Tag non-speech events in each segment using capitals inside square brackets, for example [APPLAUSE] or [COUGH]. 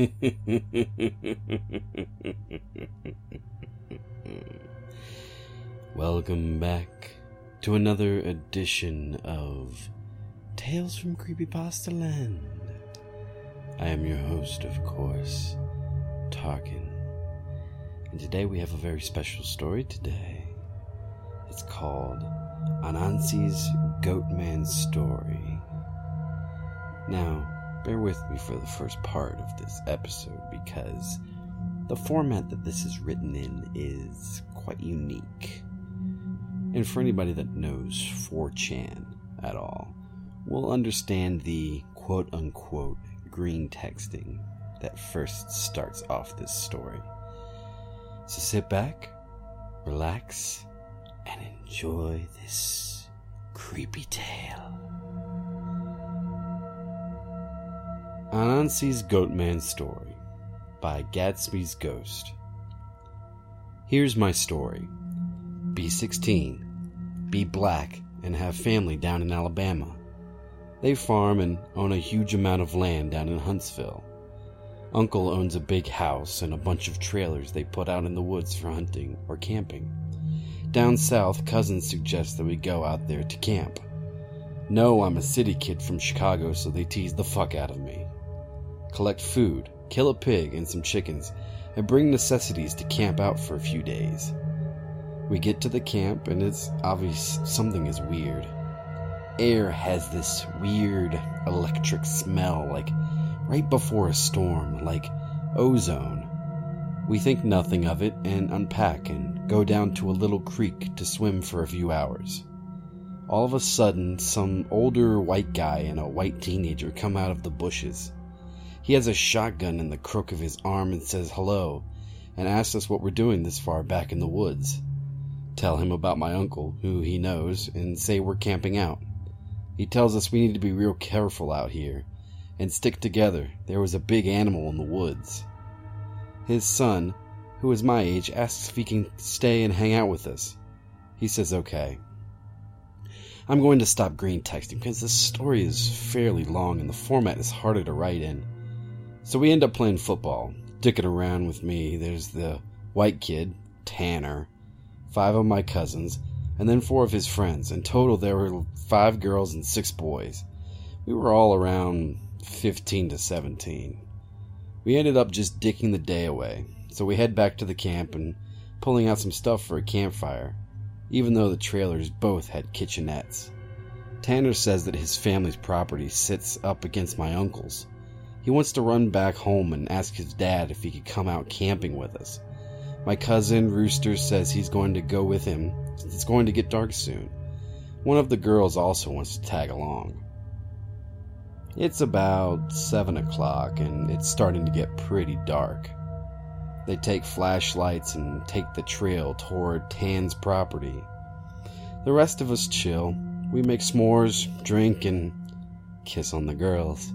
[LAUGHS] Welcome back to another edition of Tales from Creepypasta Land. I am your host, of course, Tarkin. And today we have a very special story today. It's called Anansi's Goatman Story. Now, bear with me for the first part of this episode because the format that this is written in is quite unique. And for anybody that knows 4chan at all, will understand the quote unquote green texting that first starts off this story. So sit back, relax, and enjoy this creepy tale. Anansi's Goatman Story by Gatsby's Ghost. Here's my story. Be 16, be black, and have family down in Alabama. They farm and own a huge amount of land down in Huntsville. Uncle owns a big house and a bunch of trailers they put out in the woods for hunting or camping. Down south, cousins suggest that we go out there to camp. No, I'm a city kid from Chicago, so they tease the fuck out of me collect food, kill a pig and some chickens, and bring necessities to camp out for a few days. We get to the camp and it's obvious something is weird. Air has this weird electric smell, like right before a storm, like ozone. We think nothing of it and unpack and go down to a little creek to swim for a few hours. All of a sudden, some older white guy and a white teenager come out of the bushes. He has a shotgun in the crook of his arm and says hello, and asks us what we're doing this far back in the woods. Tell him about my uncle, who he knows, and say we're camping out. He tells us we need to be real careful out here and stick together. There was a big animal in the woods. His son, who is my age, asks if he can stay and hang out with us. He says okay. I'm going to stop green texting because this story is fairly long and the format is harder to write in. So we end up playing football, dicking around with me. There's the white kid, Tanner, five of my cousins, and then four of his friends. In total, there were five girls and six boys. We were all around 15 to 17. We ended up just dicking the day away, so we head back to the camp and pulling out some stuff for a campfire, even though the trailers both had kitchenettes. Tanner says that his family's property sits up against my uncle's, he wants to run back home and ask his dad if he could come out camping with us. My cousin Rooster says he's going to go with him since it's going to get dark soon. One of the girls also wants to tag along. It's about 7 o'clock and it's starting to get pretty dark. They take flashlights and take the trail toward Tan's property. The rest of us chill. We make s'mores, drink, and kiss on the girls.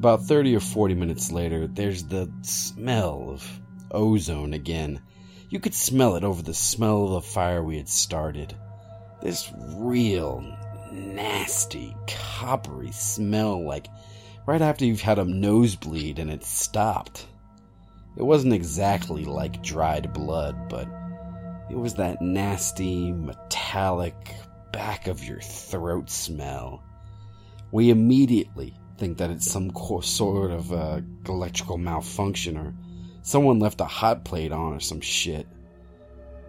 About 30 or 40 minutes later, there's the smell of ozone again. You could smell it over the smell of the fire we had started. This real, nasty, coppery smell, like right after you've had a nosebleed and it stopped. It wasn't exactly like dried blood, but it was that nasty, metallic, back of your throat smell. We immediately think that it's some sort of uh, electrical malfunction or someone left a hot plate on or some shit.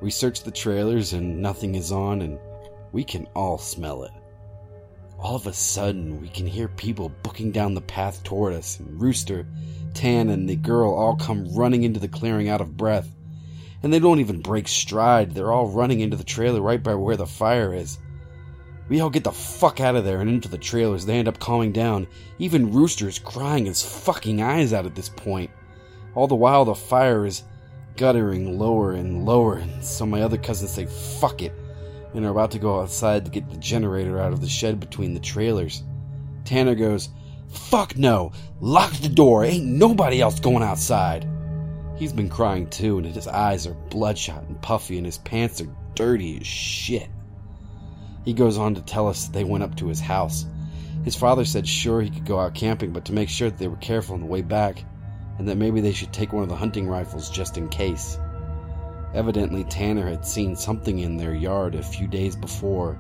We search the trailers and nothing is on, and we can all smell it. All of a sudden, we can hear people booking down the path toward us, and Rooster, Tan, and the girl all come running into the clearing out of breath. And they don't even break stride, they're all running into the trailer right by where the fire is. We all get the fuck out of there and into the trailers. They end up calming down. Even Rooster is crying his fucking eyes out at this point. All the while, the fire is guttering lower and lower, and so my other cousins say fuck it and are about to go outside to get the generator out of the shed between the trailers. Tanner goes, Fuck no! Lock the door! Ain't nobody else going outside! He's been crying too, and his eyes are bloodshot and puffy, and his pants are dirty as shit. He goes on to tell us they went up to his house. His father said sure he could go out camping, but to make sure that they were careful on the way back. and that maybe they should take one of the hunting rifles just in case. Evidently, Tanner had seen something in their yard a few days before.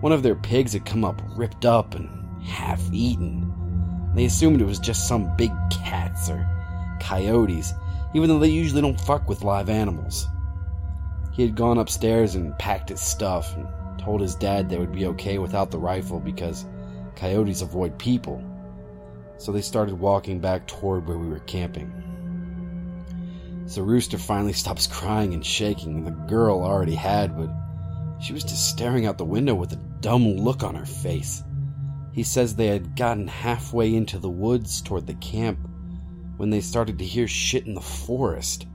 One of their pigs had come up ripped up and half eaten. They assumed it was just some big cats or coyotes, even though they usually don't fuck with live animals. He had gone upstairs and packed his stuff and told his dad they would be okay without the rifle because coyotes avoid people. So they started walking back toward where we were camping. So Rooster finally [LAUGHS] stops crying and shaking. And the girl already had, but she was just staring out the window with a dumb look on her face. He says they had gotten halfway into the woods toward the camp when they started to hear shit in the forest.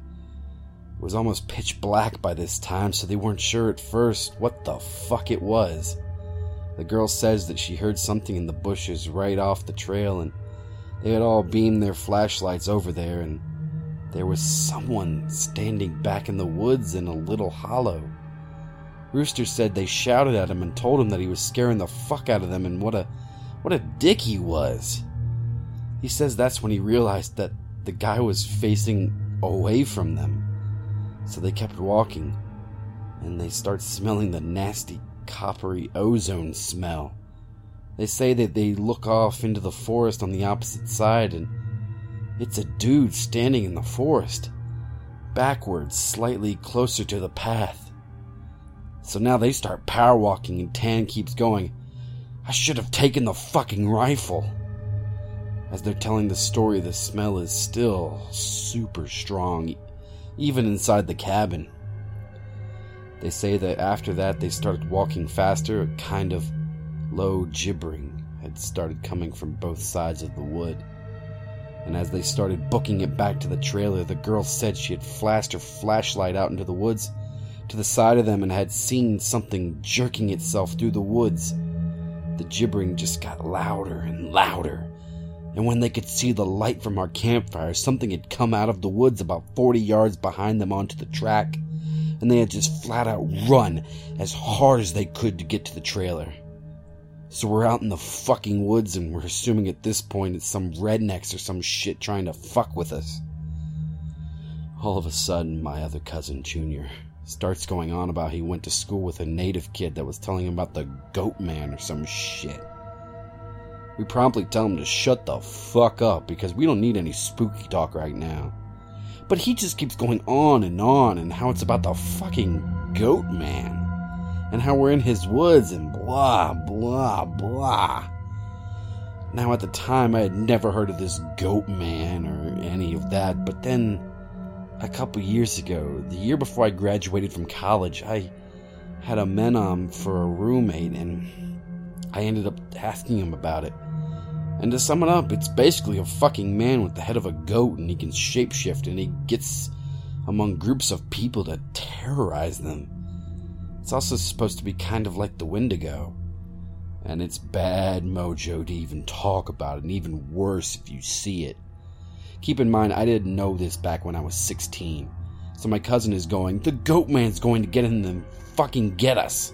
It was almost pitch black by this time, so they weren't sure at first what the fuck it was. The girl says that she heard something in the bushes right off the trail, and they had all beamed their flashlights over there, and there was someone standing back in the woods in a little hollow. Rooster said they shouted at him and told him that he was scaring the fuck out of them and what a what a dick he was. He says that's when he realized that the guy was facing away from them. So they kept walking, and they start smelling the nasty coppery ozone smell. They say that they look off into the forest on the opposite side, and it's a dude standing in the forest, backwards, slightly closer to the path. So now they start power walking, and Tan keeps going. I should have taken the fucking rifle. As they're telling the story, the smell is still super strong, even inside the cabin. They say that after that they started walking faster, a kind of low gibbering had started coming from both sides of the wood. And as they started booking it back to the trailer, the girl said she had flashed her flashlight out into the woods to the side of them and had seen something jerking itself through the woods the gibbering just got louder and louder. And when they could see the light from our campfire, something had come out of the woods about 40 yards behind them onto the track, and they had just flat out run as hard as they could to get to the trailer. So we're out in the fucking woods, and we're assuming at this point it's some rednecks or some shit trying to fuck with us. All of a sudden, my other cousin, Junior, starts going on about he went to school with a native kid that was telling him about the goat man or some shit. We promptly tell him to shut the fuck up because we don't need any spooky talk right now. But he just keeps going on and on and how it's about the fucking goat man and how we're in his woods and blah, blah, blah. Now, at the time, I had never heard of this goat man or any of that, but then a couple years ago, the year before I graduated from college, I had a menom for a roommate and I ended up asking him about it. And to sum it up, it's basically a fucking man with the head of a goat and he can shapeshift and he gets among groups of people to terrorize them. It's also supposed to be kind of like the Wendigo. And it's bad mojo to even talk about it, and even worse if you see it. Keep in mind, I didn't know this back when I was 16. So my cousin is going, The goat man's going to get in and fucking get us.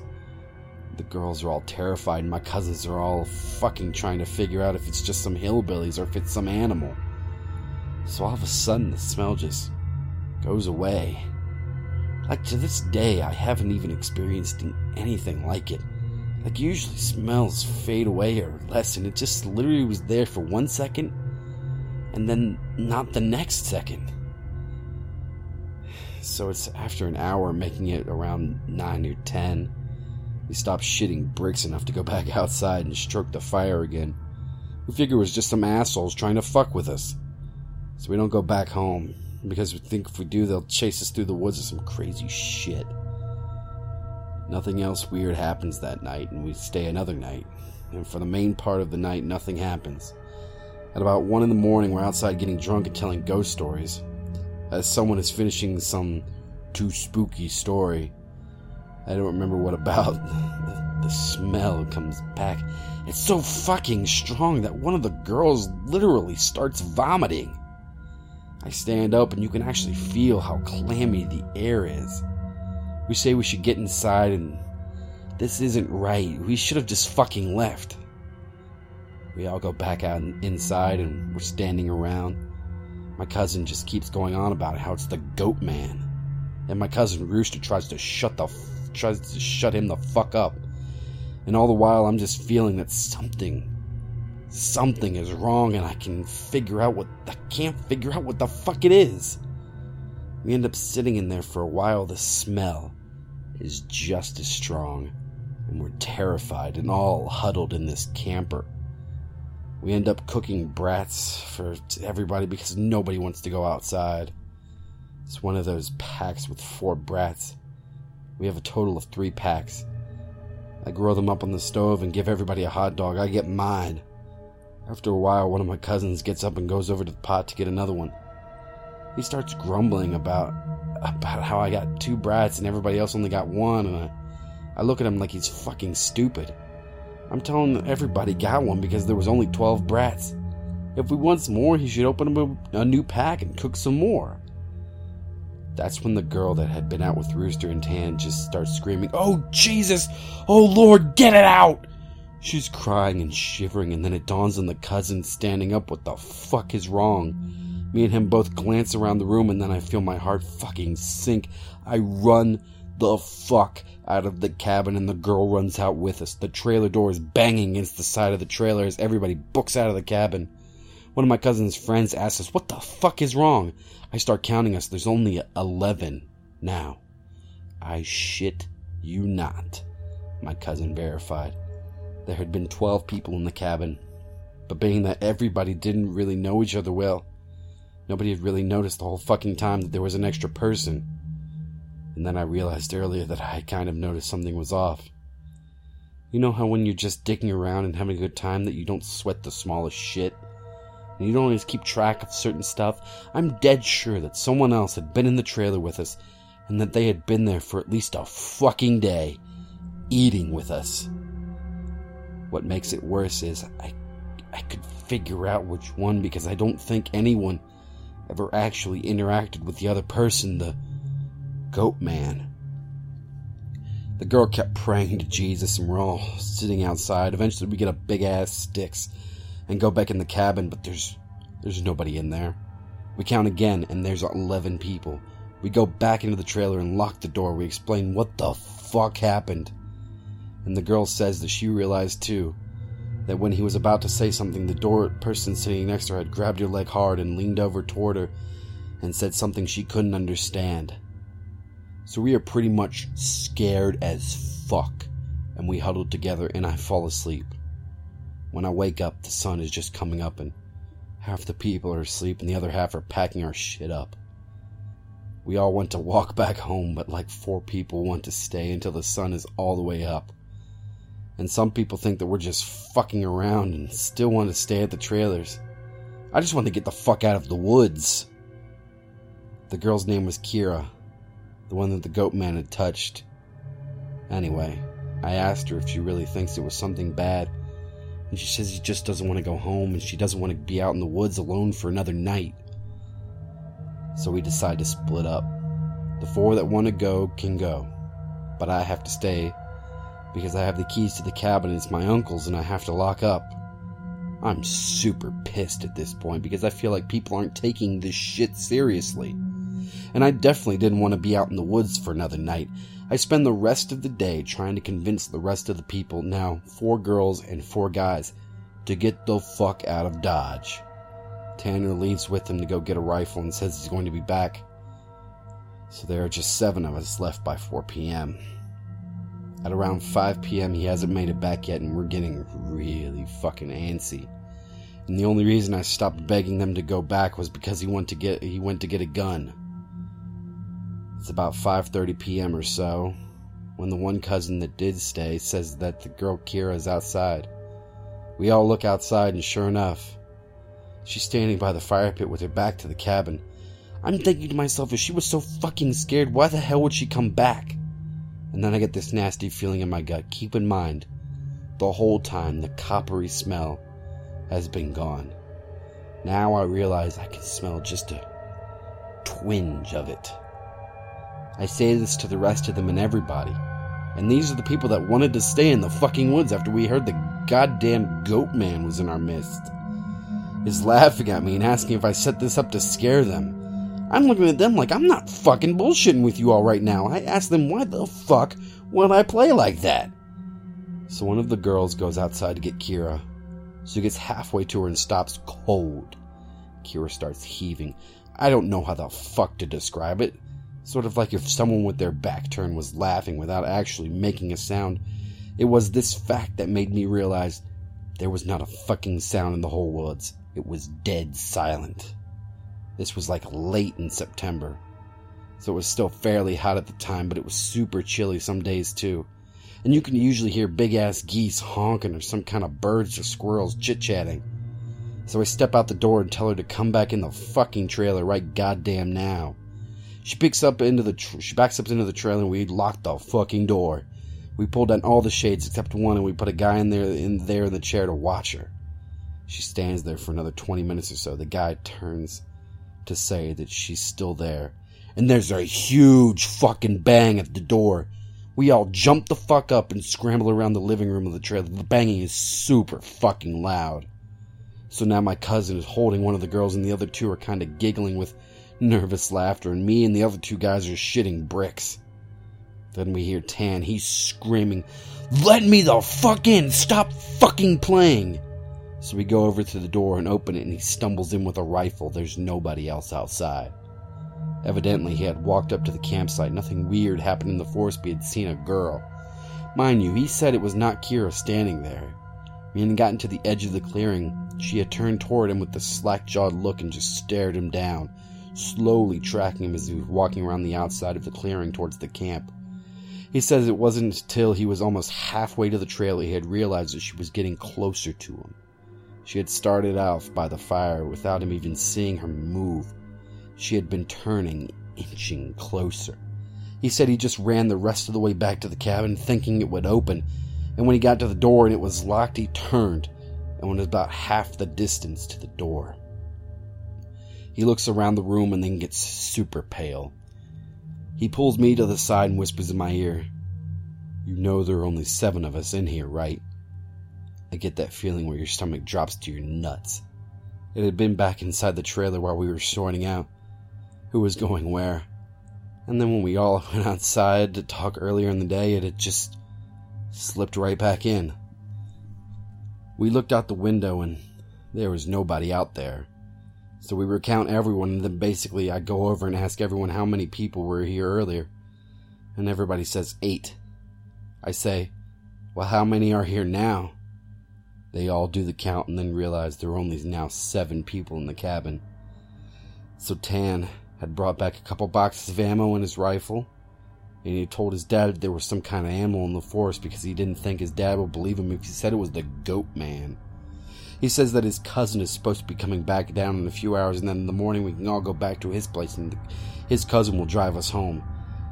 The girls are all terrified, and my cousins are all fucking trying to figure out if it's just some hillbillies or if it's some animal. So all of a sudden, the smell just goes away. Like to this day, I haven't even experienced anything like it. Like usually, smells fade away or lessen. It just literally was there for one second and then not the next second. So it's after an hour, making it around 9 or 10. We stop shitting bricks enough to go back [LAUGHS] outside and stroke the fire again. We figure it was just some assholes trying to fuck with us. So we don't go back home, because we think if we do, they'll chase us through the woods or some crazy shit. Nothing else weird happens that night, and we stay another night. And for the main part of the night, nothing happens. At about 1 in the morning, we're outside getting drunk and telling ghost stories. As someone is finishing some too spooky story, I don't remember what about. [LAUGHS] The, the, smell comes back. It's so fucking strong that one of the girls literally starts vomiting. I stand up and you can actually feel how clammy the air is. We say we should get inside and this isn't right. We should have just fucking left. We all go back out and inside and we're standing around. My cousin just keeps going on about how it's the goat man. And my cousin Rooster tries to shut the tries to shut him the fuck up. And all the while I'm just feeling that something something is wrong and I can figure out what I can't figure out what the fuck it is. We end up sitting in there for a while. The smell is just as strong, and we're terrified and all huddled in this camper. We end up cooking brats for everybody because nobody wants to go outside. It's one of those packs with four brats. We have a total of three packs. I grow them up on the stove and give everybody a hot dog. I get mine. After a while, one of my cousins gets up and goes over to the pot to get another one. He starts grumbling about about how I got two brats and everybody else only got one, and I, I look at him like he's fucking stupid. I'm telling everybody got one because there was only 12 brats. If we want some more, he should open a, a new pack and cook some more. That's when the girl that had been out with Rooster and Tan just starts screaming, Oh Jesus! Oh Lord, get it out! She's crying and shivering, and then it dawns on the cousin standing up what the fuck is wrong. Me and him both glance around the room, and then I feel my heart fucking sink. I run the fuck out of the cabin, and the girl runs out with us. The trailer door is banging against the side of the trailer as everybody books out of the cabin. One of my cousin's friends asks us, What the fuck is wrong? I start counting us. There's only 11 now. I shit you not, my cousin verified. There had been 12 people in the cabin, but being that everybody didn't really know each other well, nobody had really noticed the whole fucking time that there was an extra person. And then I realized earlier that I kind of noticed something was off. You know how when you're just dicking around and having a good time that you don't sweat the smallest shit? And you don't always keep track of certain stuff, I'm dead sure that someone else had been in the trailer with us and that they had been there for at least a fucking day, eating with us. What makes it worse is I, I could figure out which one because I don't think anyone ever actually interacted with the other person, the goat man. The girl kept praying to Jesus, and we're all sitting outside. Eventually, we get a big ass sticks and go back in the cabin, but there's there's nobody in there. We count again, and there's 11 people. We go back into the trailer and lock the door. We explain what the fuck happened. And the girl says that she realized too that when he was about to say something, the door person sitting next to her had grabbed her leg hard and leaned over toward her and said something she couldn't understand. So we are pretty much scared as fuck, and we huddle together and I fall asleep. When I wake up, the sun is just coming up and half the people are asleep and the other half are packing our shit up. We all want to walk [LAUGHS] back home, but like four people want to stay until the sun is all the way up. And some people think that we're just fucking around and still want to stay at the trailers. I just want to get the fuck out of the woods. The girl's name was Kira, the one that the goat man had touched. Anyway, I asked her if she really thinks it was something bad and she says she just doesn't want to go home and she doesn't want to be out in the woods alone for another night. So we decide to split up. The four that want to go can go, but I have to stay because I have the keys to the cabin it's my uncle's and I have to lock up. I'm super pissed at this point because I feel like people aren't taking this shit seriously. And I definitely didn't want to be out in the woods for another night. I spend the rest of the day trying to convince the rest of the people, now four girls and four guys, to get the fuck out of Dodge. Tanner leaves with him to go get a rifle and says he's going to be back. So there are just seven of us left by 4 p.m. At around 5 p.m., he hasn't made it back yet, and we're getting really fucking antsy. And the only reason I stopped begging them to go back was because he went to get he went to get a gun. It's about 5:30 p.m. or so when the one cousin that did stay says that the girl Kira is outside. We all look outside and sure enough, she's standing by the fire pit with her back to the cabin. I'm thinking to myself, if she was so fucking scared, why the hell would she come back? And then I get this nasty feeling in my gut. Keep in mind, the whole time the coppery smell has been gone. Now I realize I can smell just a twinge of it. I say this to the rest of them and everybody. And these are the people that wanted to stay in the fucking woods after we heard the goddamn goat man was in our midst. is laughing at me and asking if I set this up to scare them. I'm looking at them like I'm not fucking bullshitting with you all right now. I asked them why the fuck would I play like that? So one of the girls goes outside to get Kira. She gets halfway to her and stops cold. Kira starts heaving. I don't know how the fuck to describe it. Sort of like if someone with their back turned was laughing without actually making a sound. It was this fact that made me realize there was not a fucking sound in the whole woods. It was dead silent. This was like late in September. So it was still fairly hot at the time, but it was super chilly some days too. And you can usually hear big ass geese honking or some kind of birds or squirrels chit chatting. So I step out the door and tell her to come back in the fucking trailer right goddamn now. She picks up into the tr- she backs up into the trailer and we lock the fucking door. We pull down all the shades except one and we put a guy in there in there in the chair to watch her. She stands there for another 20 minutes or so. The guy turns to say that she's still there. And there's a huge fucking bang at the door. We all jump the fuck up and scramble around the living room of the trailer. The banging is super fucking loud. So now my cousin is holding one of the girls, and the other two are kind of giggling with nervous laughter, and me and the other two guys are shitting bricks. Then we hear Tan. He's screaming, Let me the fuck in! Stop fucking playing! So we go over to the door and open it, and he stumbles in with a rifle. There's nobody else outside. Evidently, he had walked up to the campsite. Nothing weird happened in the forest, but he had seen a girl. Mind you, he said it was not Kira standing there. When he gotten to the edge of the clearing, she had turned toward him with a slack jawed look and just stared him down, slowly tracking him as he was walking around the outside of the clearing towards the camp. He says it wasn't until he was almost halfway to the trail he had realized that she was getting closer to him. She had started off by the fire without him even seeing her move. She had been turning, inching closer. He said he just ran the rest of the way back to the cabin thinking it would open, and when he got to the door and it was locked, he turned and went about half the distance to the door. He looks around the room and then gets super pale. He pulls me to the side and whispers in my ear, You know there are only seven of us in here, right? I get that feeling where your stomach drops to your nuts. It had been back inside the trailer while we were sorting out who was going where. And then when we all [LAUGHS] went outside to talk earlier in the day, it had just slipped right back in. We looked out the window and there was nobody out there. So we recount everyone and then basically I go over and ask everyone how many people were here earlier. And everybody says eight. I say, well, how many are here now? They all do the count and then realize there are only now seven people in the cabin. So Tan had brought back a couple boxes of ammo and his rifle, and he told his dad there was some kind of ammo in the forest because he didn't think his dad would believe him if he said it was the goat man. He says that his cousin is supposed to be coming back down in a few hours, and then in the morning we can all go back to his place and his cousin will drive us home.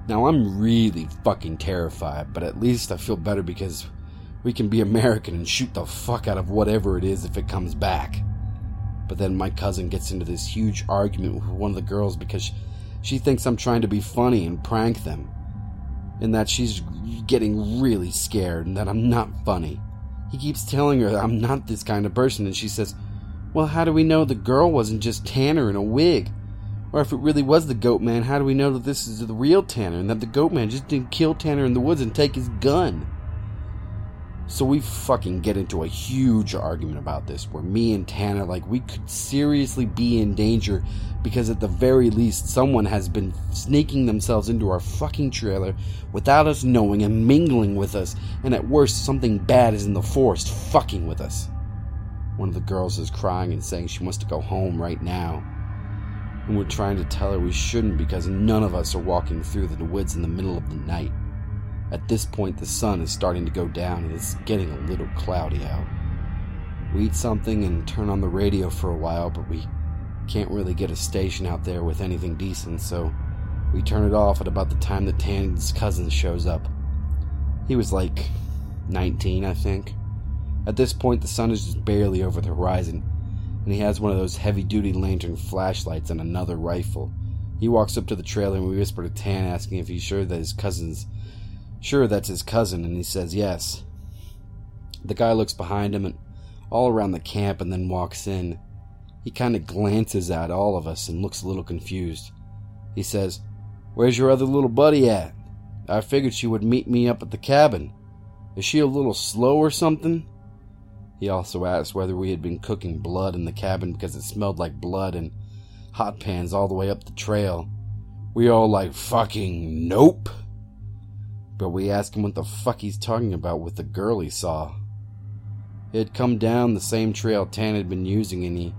Now, I'm really fucking terrified, but at least I feel better because we can be American and shoot the fuck out of whatever it is if it comes back. But then my cousin gets into this huge argument with one of the girls because she thinks I'm trying to be funny and prank them. And that she's getting really scared and that I'm not funny. He keeps telling her I'm not this kind of person, and she says, Well, how do we know the girl wasn't just Tanner in a wig? Or if it really was the goat man, how do we know that this is the real Tanner and that the goat man just didn't kill Tanner in the woods and take his gun? So we fucking get into a huge argument about this where me and Tanner, like, we could seriously be in danger because at the very least, someone has been sneaking themselves into our fucking trailer without us knowing and mingling with us, and at worst, something bad is in the forest fucking with us. One of the girls is crying and saying she wants to go home right now. And we're trying to tell her we shouldn't because none of us are walking through the woods in the middle of the night. At this point, the sun is starting to go down and it's getting a little cloudy out. We eat something and turn on the radio for a while, but we can't really get a station out there with anything decent, so we turn it off at about the time that Tan's cousin shows up. He was like 19, I think. At this point, the sun is just barely over the horizon, and he has one of those heavy duty lantern flashlights and another rifle. He walks up to the trailer and we whisper to Tan, asking if he's sure that his cousin's Sure, that's his cousin, and he says yes. The guy looks behind him and all around the camp and then walks in. He kind of glances at all of us and looks a little confused. He says, Where's your other little buddy at? I figured she would meet me up at the cabin. Is she a little slow or something? He also asked whether we had been cooking blood in the cabin because it smelled like blood and hot pans all the way up the trail. We all like, fucking nope. But we asked him what the fuck he's talking about with the girl he saw. He had come down the same trail Tan had been using and he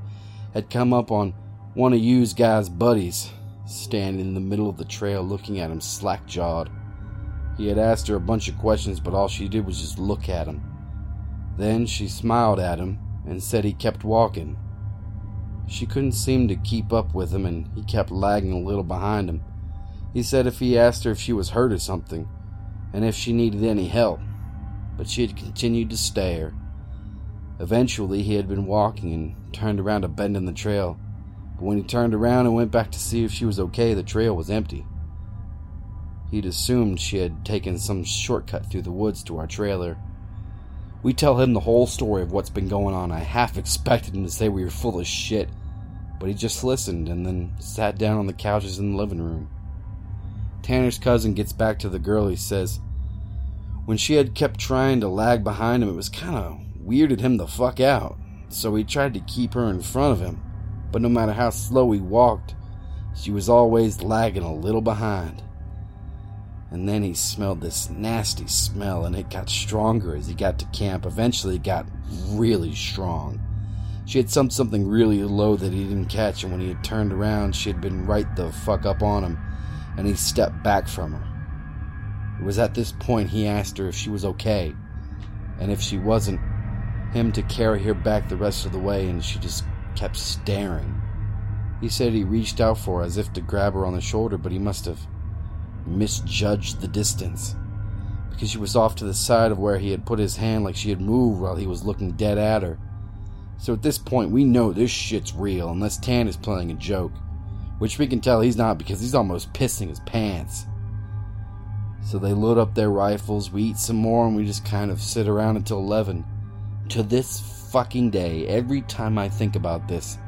had come up on one of you's guy's buddies, standing in the middle of the trail looking at him slack jawed. He had asked her a bunch of questions, but all she did was just look at him. Then she smiled at him and said he kept walking. She couldn't seem to keep up with him, and he kept lagging a little behind him. He said if he asked her if she was hurt or something, and if she needed any help, but she had continued to stare. Eventually, he had been walking and turned around a bend in the trail, but when he turned around and went back to see if she was okay, the trail was empty. He'd assumed she had taken some shortcut through the woods to our trailer. We tell him the whole story of what's been going on. I half expected him to say we were full of shit, but he just listened and then sat down on the couches in the living room. Tanner's cousin gets back to the girl. He says, when she had kept trying to lag behind him, it was kind of weirded him the fuck out. So he tried to keep her in front of him, but no matter how slow he walked, she was always lagging a little behind. And then he smelled this nasty smell, and it got stronger as he got to camp. Eventually, it got really strong. She had some something really low that he didn't catch, and when he had turned around, she had been right the fuck up on him, and he stepped back from her. It was at this point he asked her if she was okay, and if she wasn't, him to carry her back the rest of the way, and she just kept staring. He said he reached out for her as if to grab her on the shoulder, but he must have misjudged the distance because she was off to the side of where he had put his hand like she had moved while he was looking dead at her. So at this point, we know this shit's real unless Tan is playing a joke, which we can tell he's not because he's almost pissing his pants. So they load up their rifles, we eat some more, and we just kind of sit around until 11. To this fucking day, every time I think about this,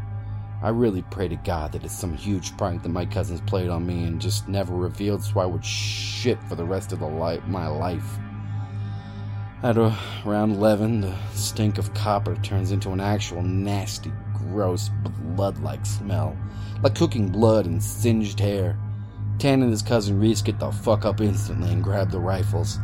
I really pray to God that it's some huge prank that my cousins played on me and just never revealed so I would shit for the rest of the li- my life. At around 11, the stink of copper turns into an actual nasty, gross, blood like smell, like cooking blood and singed hair. Tan and his cousin Reese get the fuck up instantly and grab the rifles.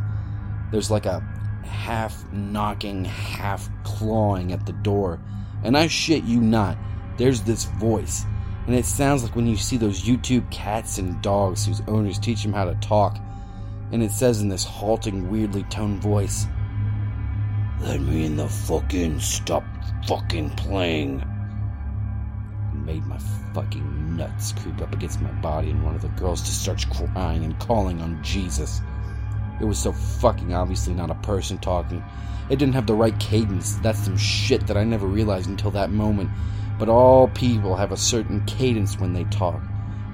There's like a half knocking, half clawing at the door, and I shit you not there's this voice, and it sounds like when you see those YouTube cats and dogs whose owners teach them how to talk, and it says in this halting, weirdly toned voice, Let me in the fucking stop fucking playing. Made my fucking nuts creep up against my body, and one of the girls just starts crying and calling on Jesus. It was so fucking obviously not a person talking. It didn't have the right cadence. That's some shit that I never realized until that moment. But all people have a certain cadence when they talk.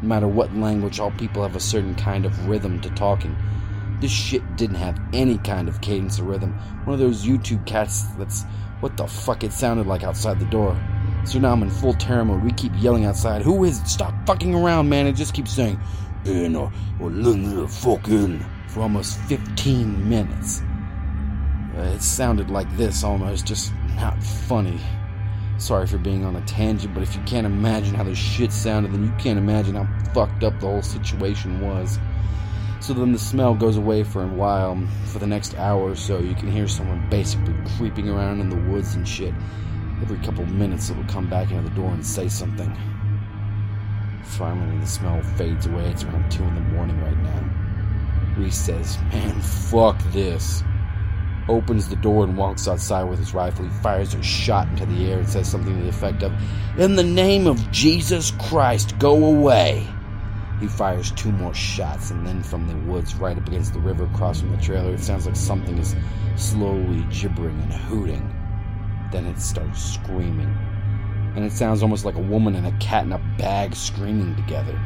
No matter what language, all people have a certain kind of rhythm to talking. This shit didn't have any kind of cadence or rhythm. One of those YouTube cats that's what the fuck it sounded like outside the door. So now I'm in full terror mode. We keep yelling outside, Who is it? Stop fucking around, man. It just keeps saying, in a, a fucking for almost 15 minutes. Uh, it sounded like this almost, just not funny. Sorry for being on a tangent, but if you can't imagine how the shit sounded, then you can't imagine how fucked up the whole situation was. So then the smell goes away for a while. For the next hour or so, you can hear someone basically creeping around in the woods and shit. Every couple minutes, it'll come back into the door and say something. Finally, the smell fades away. It's around 2 in the morning right now. Reese says, Man, fuck this opens the door and walks outside with his rifle. He fires a shot into the air and says something to the effect of, In the name of Jesus Christ, go away. He fires two more shots, and then from the woods right up against the river across from the trailer, it sounds like something is slowly gibbering and hooting. Then it starts screaming. And it sounds almost like a woman and a cat in a bag screaming together.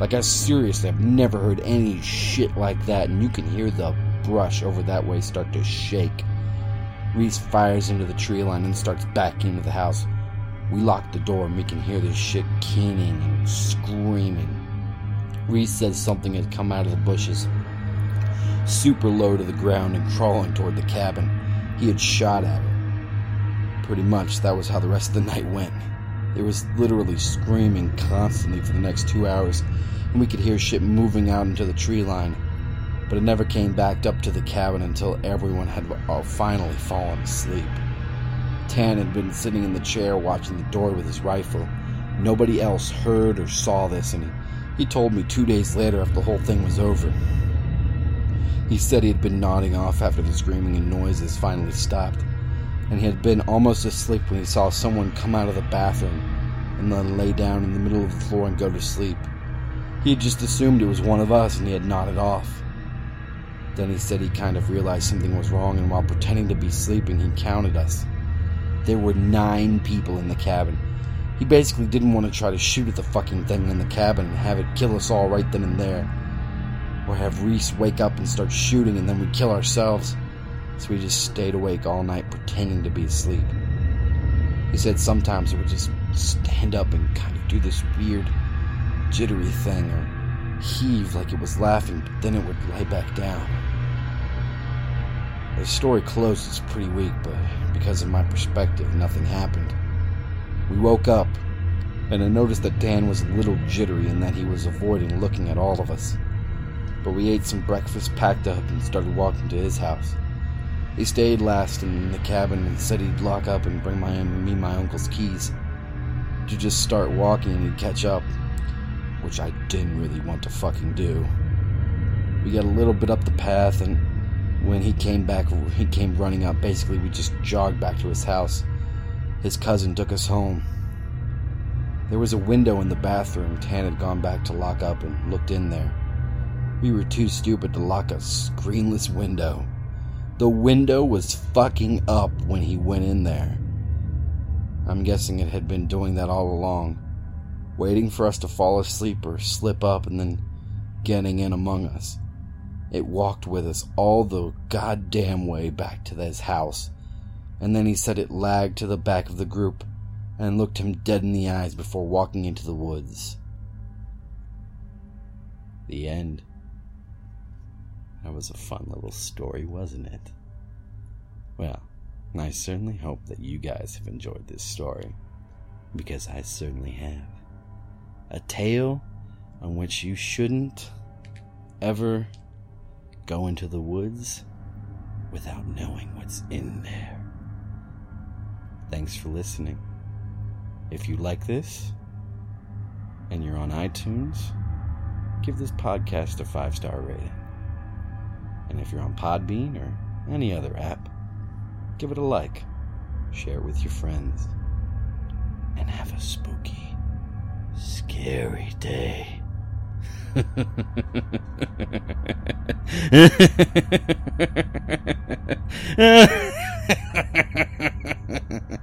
Like, I seriously, I've never heard any shit like that, and you can hear the brush over that way start to shake. Reese fires into the tree line and starts backing into the house. We lock the door and we can hear this shit keening and screaming. Reese says something had come out of the bushes, super low to the ground and crawling toward the cabin. He had shot at her. Pretty much, that was how the rest of the [LAUGHS] night went. There was literally screaming constantly for the next two hours, and we could hear shit moving out into the tree line. But it never came back up to the cabin until everyone had finally fallen asleep. Tan had been sitting in the chair watching the door with his rifle. Nobody else heard or saw this, and he, he told me two days later after the whole thing was over. He said he had been nodding off after the screaming and noises finally stopped, and he had been almost asleep when he saw someone come out of the bathroom and then lay down in the middle of the floor and go to sleep. He had just assumed it was one of us and he had nodded off. Then he said he kind of realized something was wrong, and while pretending to be sleeping, he counted us. There were nine people in the cabin. He basically didn't want to try to shoot at the fucking thing in the cabin and have it kill us all right then and there. Or have Reese wake up and start shooting and then we kill ourselves. So we just stayed awake all night pretending to be asleep. He said sometimes it would just stand up and kind of do this weird, jittery thing or heave like it was laughing, but then it would lie back down. The story closes pretty weak, but because of my perspective, nothing happened. We woke up, and I noticed that Dan was a little jittery and that he was avoiding looking at all of us. But we ate some breakfast, packed up, and started walking to his house. He stayed last in the cabin and said he'd lock up and bring my me my uncle's keys. To just start walking and catch up, which I didn't really want to fucking do. We got a little bit up the path and when he came back, he came running up. Basically, we just jogged back to his house. His cousin took us home. There was a window in the bathroom. Tan had gone back to lock up and looked in there. We were too stupid to lock a screenless window. The window was fucking up when he went in there. I'm guessing it had been doing that all along, waiting for us to fall asleep or slip up and then getting in among us. It walked with us all the goddamn way back to his house, and then he said it lagged to the back of the group and looked him dead in the eyes before walking into the woods. The end. Was a fun little story, wasn't it? Well, I certainly hope that you guys have enjoyed this story, because I certainly have. A tale on which you shouldn't ever go into the woods without knowing what's in there. Thanks for listening. If you like this and you're on iTunes, give this podcast a five star rating. And if you're on Podbean or any other app, give it a like, share it with your friends, and have a spooky, scary day. [LAUGHS]